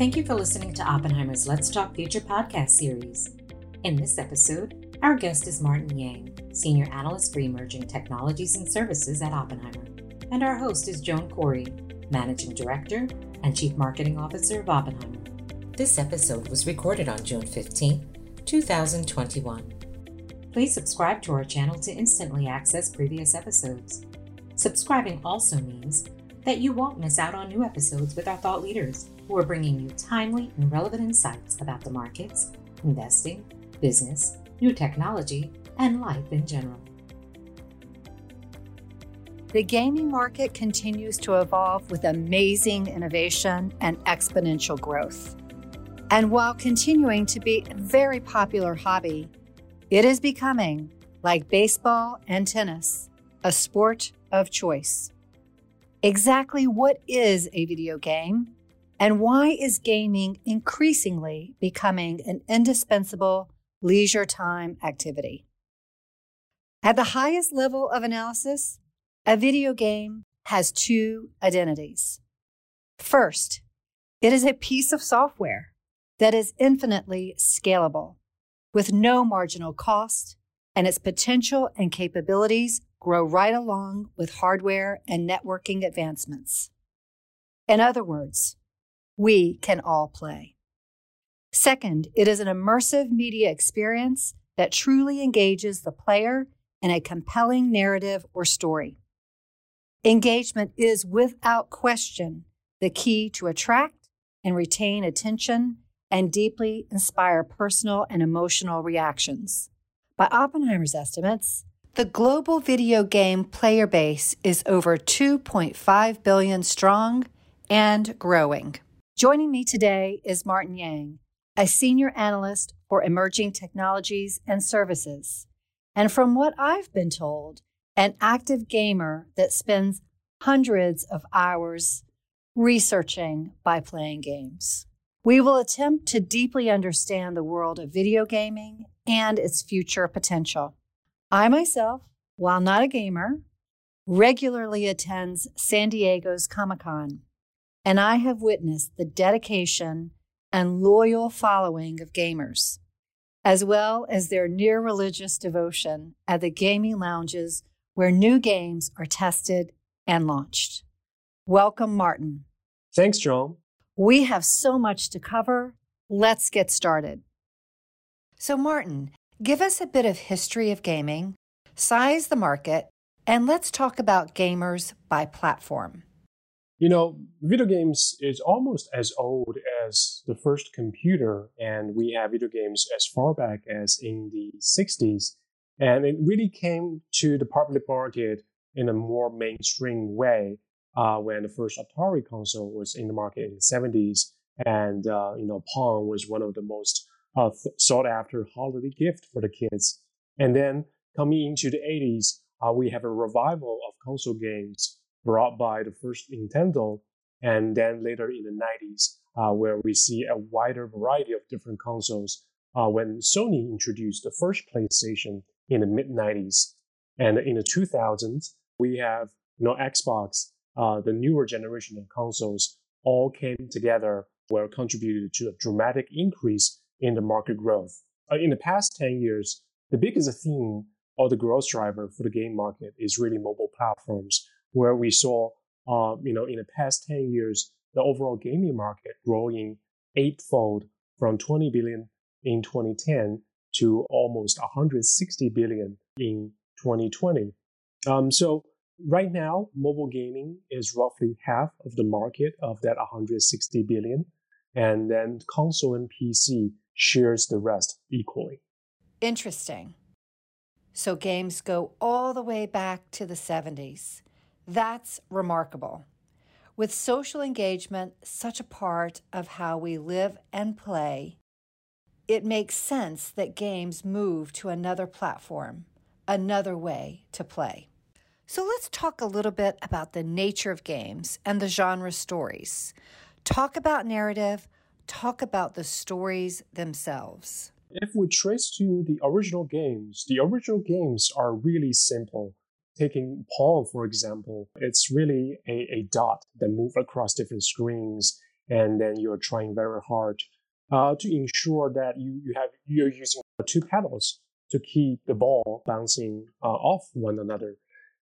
Thank you for listening to Oppenheimer's Let's Talk Future podcast series. In this episode, our guest is Martin Yang, Senior Analyst for Emerging Technologies and Services at Oppenheimer, and our host is Joan Corey, Managing Director and Chief Marketing Officer of Oppenheimer. This episode was recorded on June 15, 2021. Please subscribe to our channel to instantly access previous episodes. Subscribing also means that you won't miss out on new episodes with our thought leaders who are bringing you timely and relevant insights about the markets, investing, business, new technology, and life in general. The gaming market continues to evolve with amazing innovation and exponential growth. And while continuing to be a very popular hobby, it is becoming, like baseball and tennis, a sport of choice. Exactly what is a video game? And why is gaming increasingly becoming an indispensable leisure time activity? At the highest level of analysis, a video game has two identities. First, it is a piece of software that is infinitely scalable with no marginal cost, and its potential and capabilities grow right along with hardware and networking advancements. In other words, we can all play. Second, it is an immersive media experience that truly engages the player in a compelling narrative or story. Engagement is without question the key to attract and retain attention and deeply inspire personal and emotional reactions. By Oppenheimer's estimates, the global video game player base is over 2.5 billion strong and growing. Joining me today is Martin Yang, a senior analyst for emerging technologies and services. And from what I've been told, an active gamer that spends hundreds of hours researching by playing games. We will attempt to deeply understand the world of video gaming and its future potential. I myself, while not a gamer, regularly attends San Diego's Comic Con, and I have witnessed the dedication and loyal following of gamers, as well as their near religious devotion at the gaming lounges where new games are tested and launched. Welcome, Martin. Thanks, Joan. We have so much to cover. Let's get started. So, Martin, give us a bit of history of gaming, size the market, and let's talk about gamers by platform. You know, video games is almost as old as the first computer, and we have video games as far back as in the 60s. And it really came to the public market in a more mainstream way uh, when the first Atari console was in the market in the 70s. And, uh, you know, Pong was one of the most uh, sought after holiday gift for the kids. And then coming into the 80s, uh, we have a revival of console games brought by the first Nintendo. And then later in the 90s, uh, where we see a wider variety of different consoles uh, when Sony introduced the first PlayStation in the mid 90s. And in the 2000s, we have you know, Xbox uh, the newer generation of consoles all came together where contributed to a dramatic increase in the market growth. Uh, in the past 10 years, the biggest theme or the growth driver for the game market is really mobile platforms, where we saw, uh, you know, in the past 10 years, the overall gaming market growing eightfold from 20 billion in 2010 to almost 160 billion in 2020. Um, so right now, mobile gaming is roughly half of the market of that 160 billion. And then console and PC shares the rest equally. Interesting. So games go all the way back to the 70s. That's remarkable. With social engagement such a part of how we live and play, it makes sense that games move to another platform, another way to play. So let's talk a little bit about the nature of games and the genre stories. Talk about narrative, talk about the stories themselves. If we trace to the original games, the original games are really simple. Taking Pong, for example, it's really a, a dot that move across different screens. and then you're trying very hard uh, to ensure that you, you have you're using two pedals to keep the ball bouncing uh, off one another.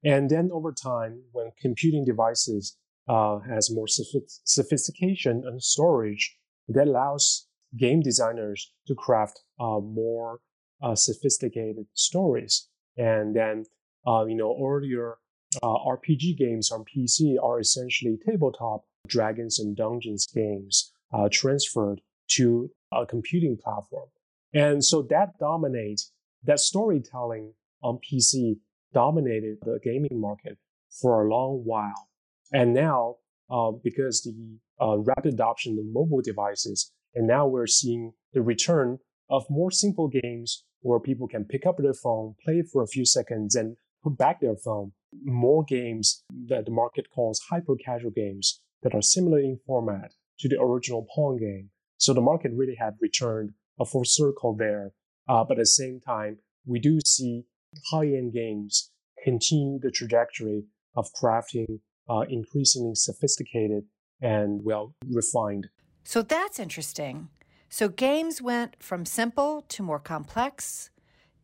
And then over time, when computing devices uh, has more sophistication and storage, that allows game designers to craft uh, more uh, sophisticated stories. And then, uh, you know, earlier uh, RPG games on PC are essentially tabletop Dragons and Dungeons games uh, transferred to a computing platform. And so that dominates, that storytelling on PC dominated the gaming market for a long while. And now, uh, because the uh, rapid adoption of mobile devices, and now we're seeing the return of more simple games where people can pick up their phone, play for a few seconds, and put back their phone. More games that the market calls hyper casual games that are similar in format to the original Pong game. So the market really had returned a full circle there. Uh, but at the same time, we do see high-end games continue the trajectory of crafting uh, increasingly sophisticated and well refined. So that's interesting. So games went from simple to more complex,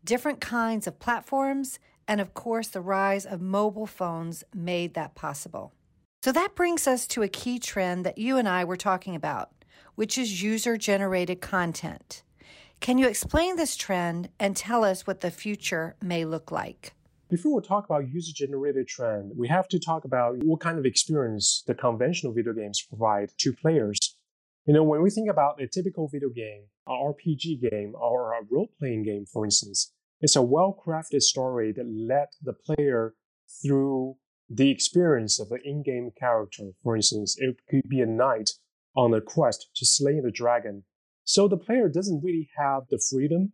different kinds of platforms, and of course, the rise of mobile phones made that possible. So that brings us to a key trend that you and I were talking about, which is user generated content. Can you explain this trend and tell us what the future may look like? Before we talk about user generated trend, we have to talk about what kind of experience the conventional video games provide to players. You know, when we think about a typical video game, an RPG game, or a role playing game, for instance, it's a well crafted story that led the player through the experience of the in game character. For instance, it could be a knight on a quest to slay the dragon so the player doesn't really have the freedom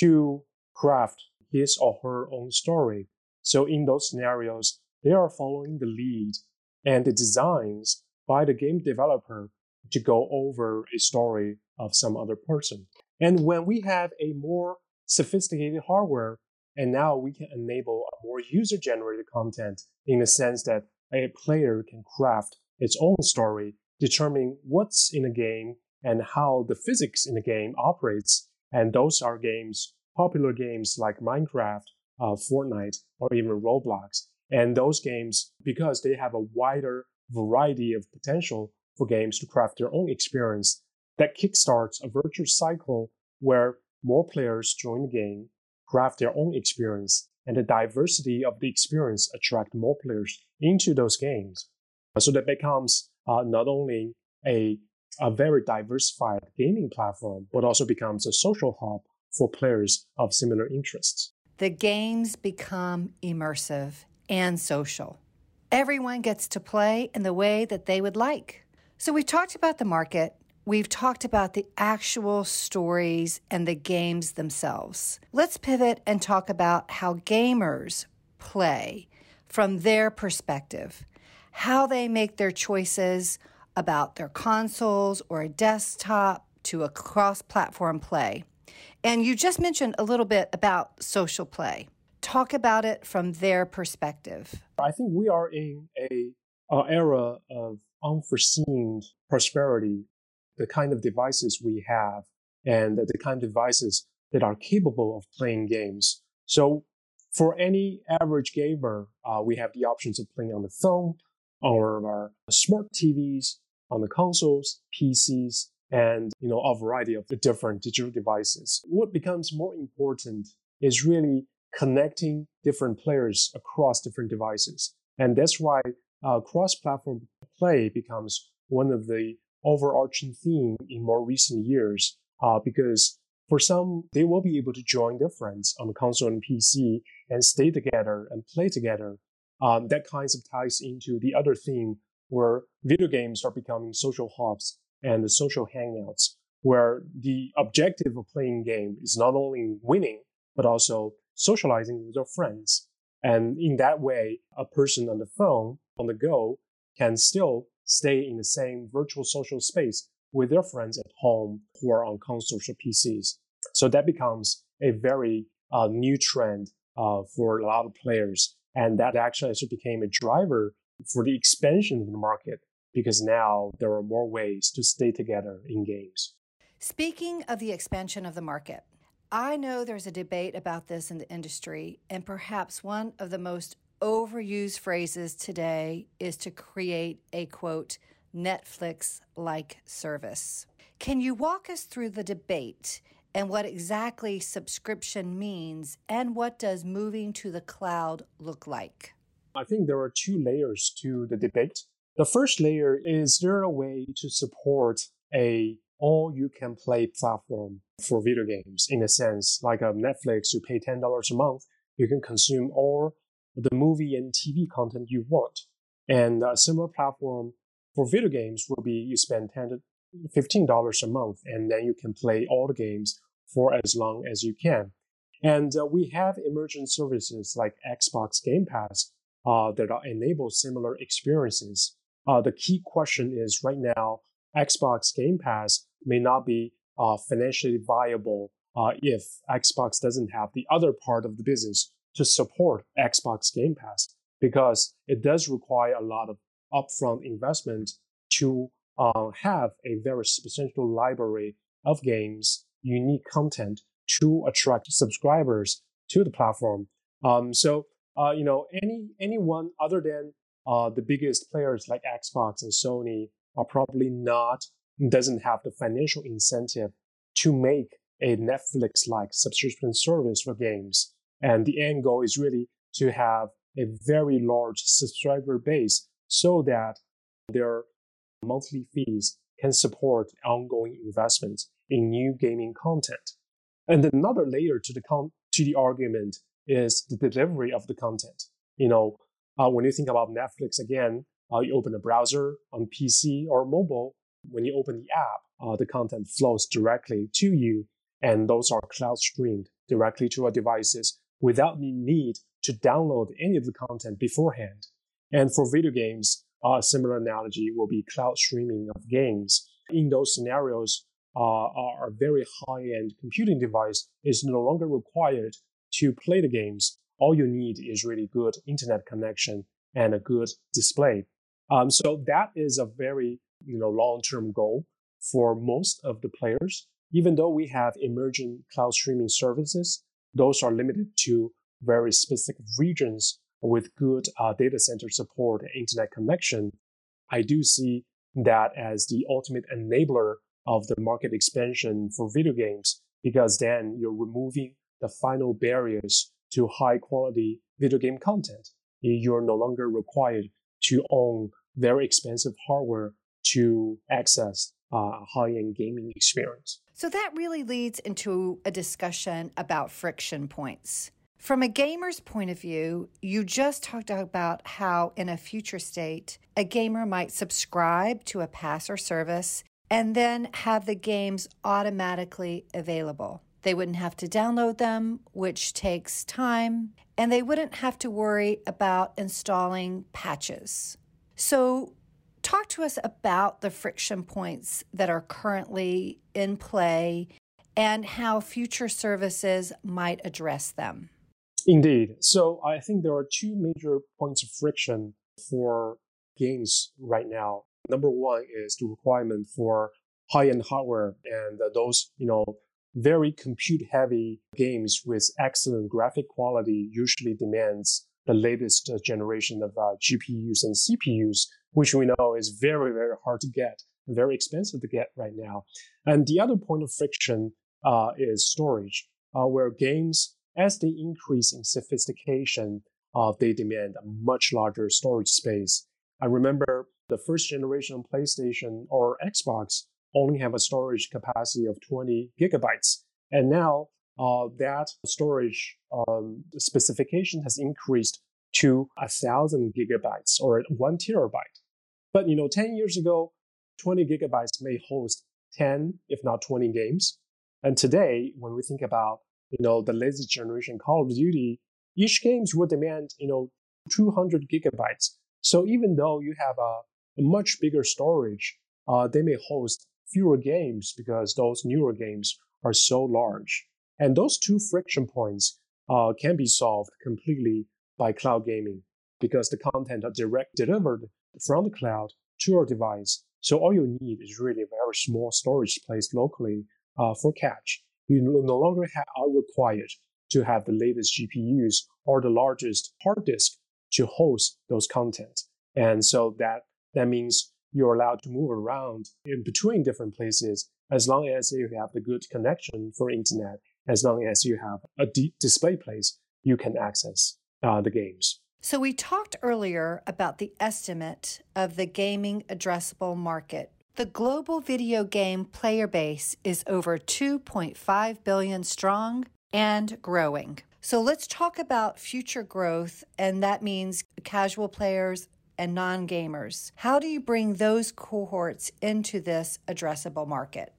to craft his or her own story. So in those scenarios, they are following the lead and the designs by the game developer to go over a story of some other person. And when we have a more sophisticated hardware, and now we can enable a more user generated content in the sense that a player can craft its own story, determining what's in a game and how the physics in the game operates. And those are games, popular games like Minecraft, uh, Fortnite, or even Roblox. And those games, because they have a wider variety of potential for games to craft their own experience, that kickstarts a virtuous cycle where more players join the game, craft their own experience, and the diversity of the experience attract more players into those games. So that becomes uh, not only a a very diversified gaming platform, but also becomes a social hub for players of similar interests. The games become immersive and social. Everyone gets to play in the way that they would like. So we've talked about the market, we've talked about the actual stories and the games themselves. Let's pivot and talk about how gamers play from their perspective, how they make their choices about their consoles or a desktop to a cross platform play. And you just mentioned a little bit about social play. Talk about it from their perspective. I think we are in a, era of unforeseen prosperity. The kind of devices we have and the kind of devices that are capable of playing games. So for any average gamer, uh, we have the options of playing on the phone or our smart TVs on the consoles, PCs, and you know a variety of the different digital devices. What becomes more important is really connecting different players across different devices, and that's why uh, cross-platform play becomes one of the overarching theme in more recent years. Uh, because for some, they will be able to join their friends on the console and PC and stay together and play together. Um, that kind of ties into the other theme where video games are becoming social hubs and social hangouts, where the objective of playing game is not only winning, but also socializing with your friends. And in that way, a person on the phone, on the go, can still stay in the same virtual social space with their friends at home who are on consoles or PCs. So that becomes a very uh, new trend uh, for a lot of players. And that actually became a driver for the expansion of the market because now there are more ways to stay together in games. Speaking of the expansion of the market, I know there's a debate about this in the industry, and perhaps one of the most overused phrases today is to create a quote, Netflix like service. Can you walk us through the debate and what exactly subscription means and what does moving to the cloud look like? I think there are two layers to the debate. The first layer is there a way to support a all you can play platform for video games in a sense like a Netflix you pay $10 a month you can consume all the movie and TV content you want and a similar platform for video games will be you spend 10 to $15 a month and then you can play all the games for as long as you can and uh, we have emergent services like Xbox Game Pass uh, that enable similar experiences. Uh, the key question is right now, Xbox Game Pass may not be uh, financially viable uh, if Xbox doesn't have the other part of the business to support Xbox Game Pass because it does require a lot of upfront investment to uh, have a very substantial library of games, unique content to attract subscribers to the platform. Um, so uh, you know, any anyone other than uh, the biggest players like Xbox and Sony are probably not doesn't have the financial incentive to make a Netflix-like subscription service for games. And the end goal is really to have a very large subscriber base so that their monthly fees can support ongoing investments in new gaming content. And another layer to the con- to the argument is the delivery of the content. You know, uh, when you think about Netflix again, uh, you open a browser on PC or mobile. When you open the app, uh, the content flows directly to you, and those are cloud streamed directly to our devices without the need to download any of the content beforehand. And for video games, a similar analogy will be cloud streaming of games. In those scenarios, uh, our very high-end computing device is no longer required to play the games, all you need is really good internet connection and a good display. Um, so that is a very you know long-term goal for most of the players. Even though we have emerging cloud streaming services, those are limited to very specific regions with good uh, data center support and internet connection. I do see that as the ultimate enabler of the market expansion for video games because then you're removing the final barriers to high quality video game content. You're no longer required to own very expensive hardware to access uh, high end gaming experience. So that really leads into a discussion about friction points. From a gamer's point of view, you just talked about how in a future state, a gamer might subscribe to a pass or service and then have the games automatically available. They wouldn't have to download them, which takes time, and they wouldn't have to worry about installing patches. So, talk to us about the friction points that are currently in play and how future services might address them. Indeed. So, I think there are two major points of friction for games right now. Number one is the requirement for high-end hardware and uh, those, you know, very compute heavy games with excellent graphic quality usually demands the latest uh, generation of uh, GPUs and CPUs, which we know is very, very hard to get, very expensive to get right now. And the other point of friction uh, is storage, where games, as they increase in sophistication, they demand a much larger storage space. I remember the first generation PlayStation or Xbox only have a storage capacity of 20 gigabytes. And now uh, that storage um, specification has increased to a thousand gigabytes or one terabyte. But you know, 10 years ago, 20 gigabytes may host 10, if not 20 games. And today, when we think about you know the latest generation Call of Duty, each games will demand you know 200 gigabytes. So even though you have a, a much bigger storage, uh, they may host fewer games because those newer games are so large. And those two friction points uh, can be solved completely by cloud gaming because the content are direct delivered from the cloud to your device. So all you need is really a very small storage placed locally uh, for cache. You no longer are required to have the latest GPUs or the largest hard disk to host those content. And so that, that means you're allowed to move around in between different places as long as you have the good connection for internet, as long as you have a d- display place you can access uh, the games. So, we talked earlier about the estimate of the gaming addressable market. The global video game player base is over 2.5 billion strong and growing. So, let's talk about future growth, and that means casual players and non gamers. How do you bring those cohorts into this addressable market?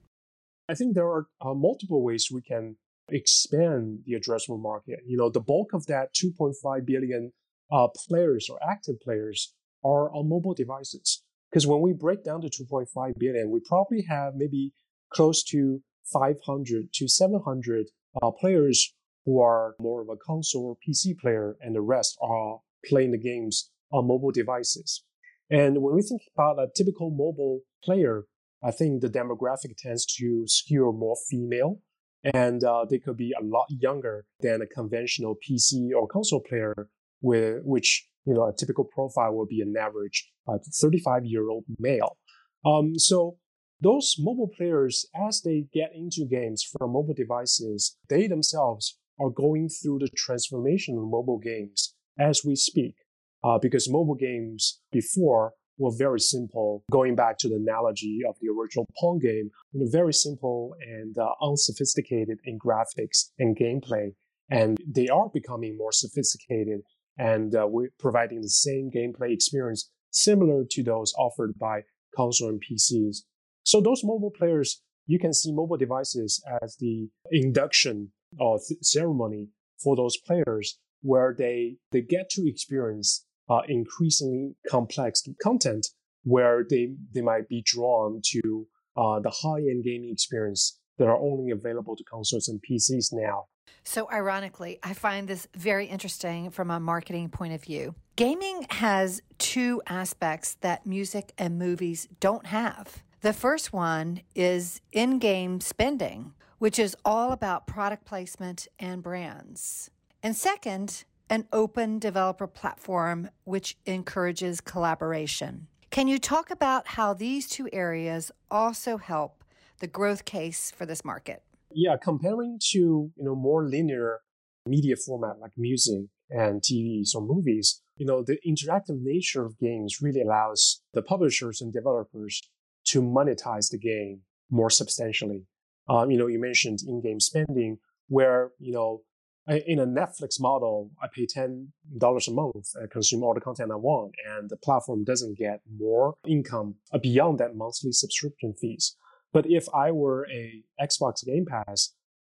I think there are uh, multiple ways we can expand the addressable market. You know, the bulk of that 2.5 billion uh, players or active players are on mobile devices. Because when we break down to 2.5 billion, we probably have maybe close to 500 to 700 uh, players who are more of a console or PC player, and the rest are playing the games on mobile devices. And when we think about a typical mobile player, I think the demographic tends to skew more female, and uh, they could be a lot younger than a conventional PC or console player, with, which you know a typical profile will be an average uh, 35 year old male. Um, so those mobile players, as they get into games from mobile devices, they themselves are going through the transformation of mobile games as we speak. Uh, because mobile games before were very simple. Going back to the analogy of the original Pong game, you know, very simple and uh, unsophisticated in graphics and gameplay. And they are becoming more sophisticated and uh, we're providing the same gameplay experience similar to those offered by console and PCs. So those mobile players, you can see mobile devices as the induction or th- ceremony for those players where they, they get to experience uh, increasingly complex content where they, they might be drawn to uh, the high-end gaming experience that are only available to consoles and PCs now. So, ironically, I find this very interesting from a marketing point of view. Gaming has two aspects that music and movies don't have. The first one is in game spending, which is all about product placement and brands. And second, an open developer platform which encourages collaboration. Can you talk about how these two areas also help the growth case for this market? Yeah, comparing to you know more linear media format like music and TVs or movies, you know the interactive nature of games really allows the publishers and developers to monetize the game more substantially. Um, you know, you mentioned in-game spending, where you know in a Netflix model, I pay ten dollars a month and consume all the content I want, and the platform doesn't get more income beyond that monthly subscription fees. But if I were a Xbox Game Pass,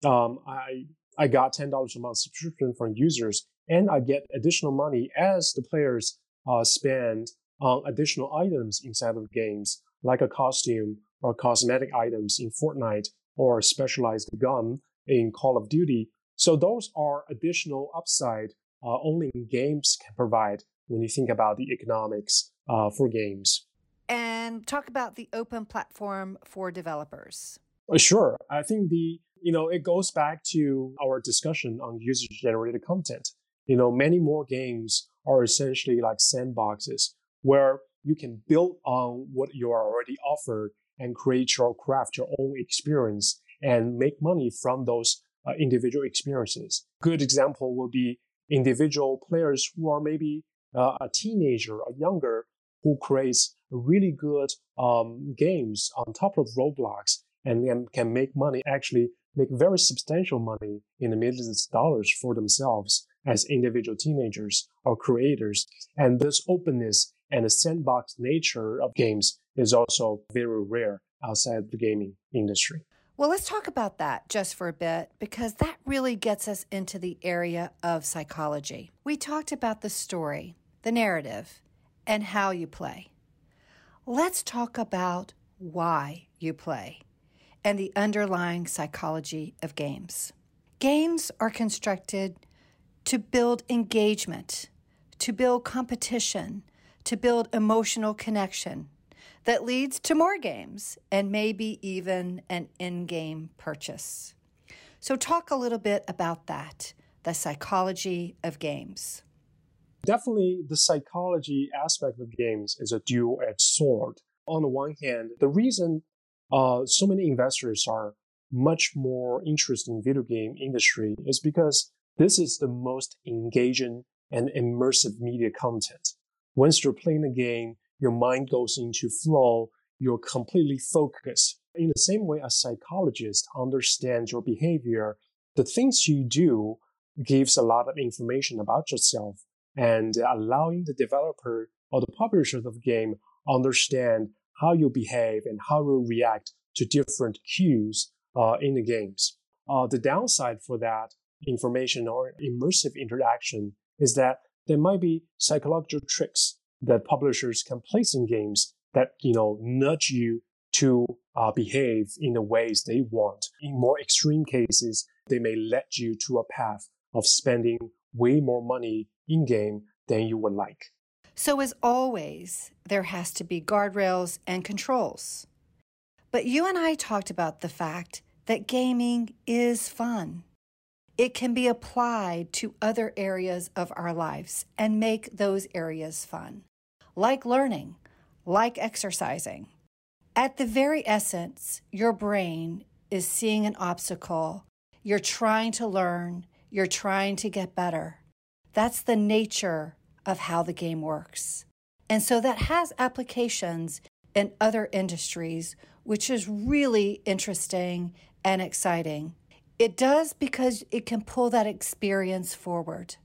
um, I I got ten dollars a month subscription from users, and I get additional money as the players uh, spend on additional items inside of games, like a costume or cosmetic items in Fortnite or specialized gun in Call of Duty so those are additional upside uh, only games can provide when you think about the economics uh, for games. And talk about the open platform for developers. Uh, sure. I think the, you know, it goes back to our discussion on user generated content. You know, many more games are essentially like sandboxes where you can build on what you are already offered and create your craft, your own experience and make money from those uh, individual experiences. Good example will be individual players who are maybe uh, a teenager or younger who creates really good um, games on top of Roblox and then can make money, actually make very substantial money in the millions of dollars for themselves as individual teenagers or creators. And this openness and the sandbox nature of games is also very rare outside the gaming industry. Well, let's talk about that just for a bit because that really gets us into the area of psychology. We talked about the story, the narrative, and how you play. Let's talk about why you play and the underlying psychology of games. Games are constructed to build engagement, to build competition, to build emotional connection, that leads to more games and maybe even an in game purchase. So, talk a little bit about that the psychology of games. Definitely, the psychology aspect of games is a dual edged sword. On the one hand, the reason uh, so many investors are much more interested in video game industry is because this is the most engaging and immersive media content. Once you're playing a game, your mind goes into flow, you're completely focused. In the same way a psychologist understands your behavior, the things you do gives a lot of information about yourself and allowing the developer or the publisher of the game understand how you behave and how you react to different cues uh, in the games. Uh, the downside for that information or immersive interaction is that there might be psychological tricks that publishers can place in games that you know nudge you to uh, behave in the ways they want. In more extreme cases, they may lead you to a path of spending way more money in game than you would like. So, as always, there has to be guardrails and controls. But you and I talked about the fact that gaming is fun. It can be applied to other areas of our lives and make those areas fun, like learning, like exercising. At the very essence, your brain is seeing an obstacle. You're trying to learn, you're trying to get better. That's the nature of how the game works. And so that has applications in other industries, which is really interesting and exciting. It does because it can pull that experience forward.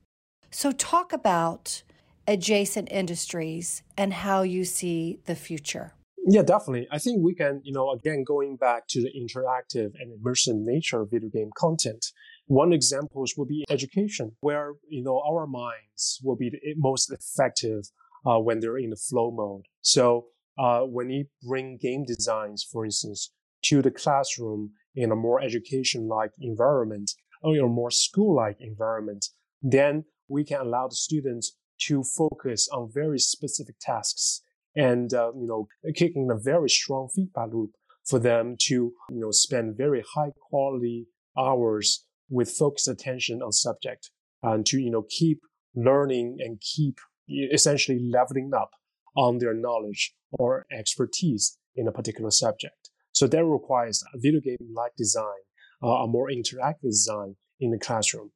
So, talk about adjacent industries and how you see the future. Yeah, definitely. I think we can, you know, again, going back to the interactive and immersive nature of video game content, one example would be education, where, you know, our minds will be the most effective uh, when they're in the flow mode. So, uh, when you bring game designs, for instance, to the classroom in a more education-like environment or a more school-like environment, then we can allow the students to focus on very specific tasks and uh, you know kicking a very strong feedback loop for them to you know spend very high quality hours with focused attention on subject and to you know keep learning and keep essentially leveling up on their knowledge or expertise in a particular subject. So that requires a video game like design, uh, a more interactive design in the classroom.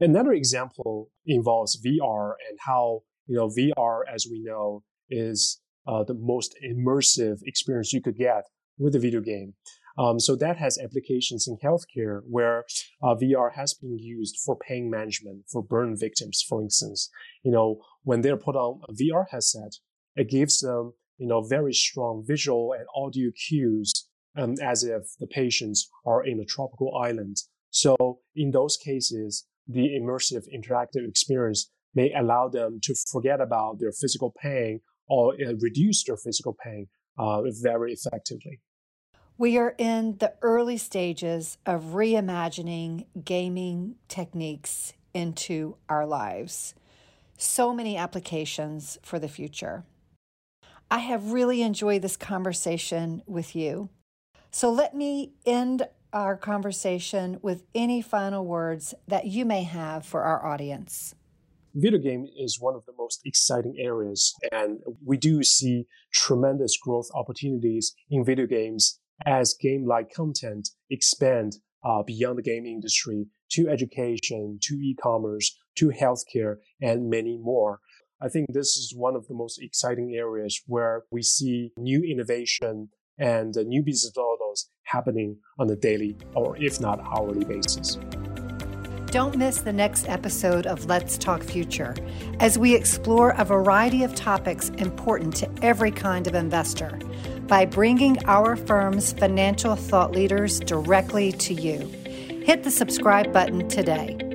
Another example involves VR and how, you know, VR, as we know, is uh, the most immersive experience you could get with a video game. Um, so that has applications in healthcare where uh, VR has been used for pain management for burn victims, for instance. You know, when they're put on a VR headset, it gives them, you know, very strong visual and audio cues um, as if the patients are in a tropical island. So in those cases, the immersive interactive experience may allow them to forget about their physical pain or uh, reduce their physical pain uh, very effectively. We are in the early stages of reimagining gaming techniques into our lives. So many applications for the future. I have really enjoyed this conversation with you. So let me end our conversation with any final words that you may have for our audience. Video game is one of the most exciting areas, and we do see tremendous growth opportunities in video games as game-like content expand uh, beyond the game industry to education, to e-commerce, to healthcare, and many more. I think this is one of the most exciting areas where we see new innovation and new business models happening on a daily or if not hourly basis. Don't miss the next episode of Let's Talk Future as we explore a variety of topics important to every kind of investor by bringing our firm's financial thought leaders directly to you. Hit the subscribe button today.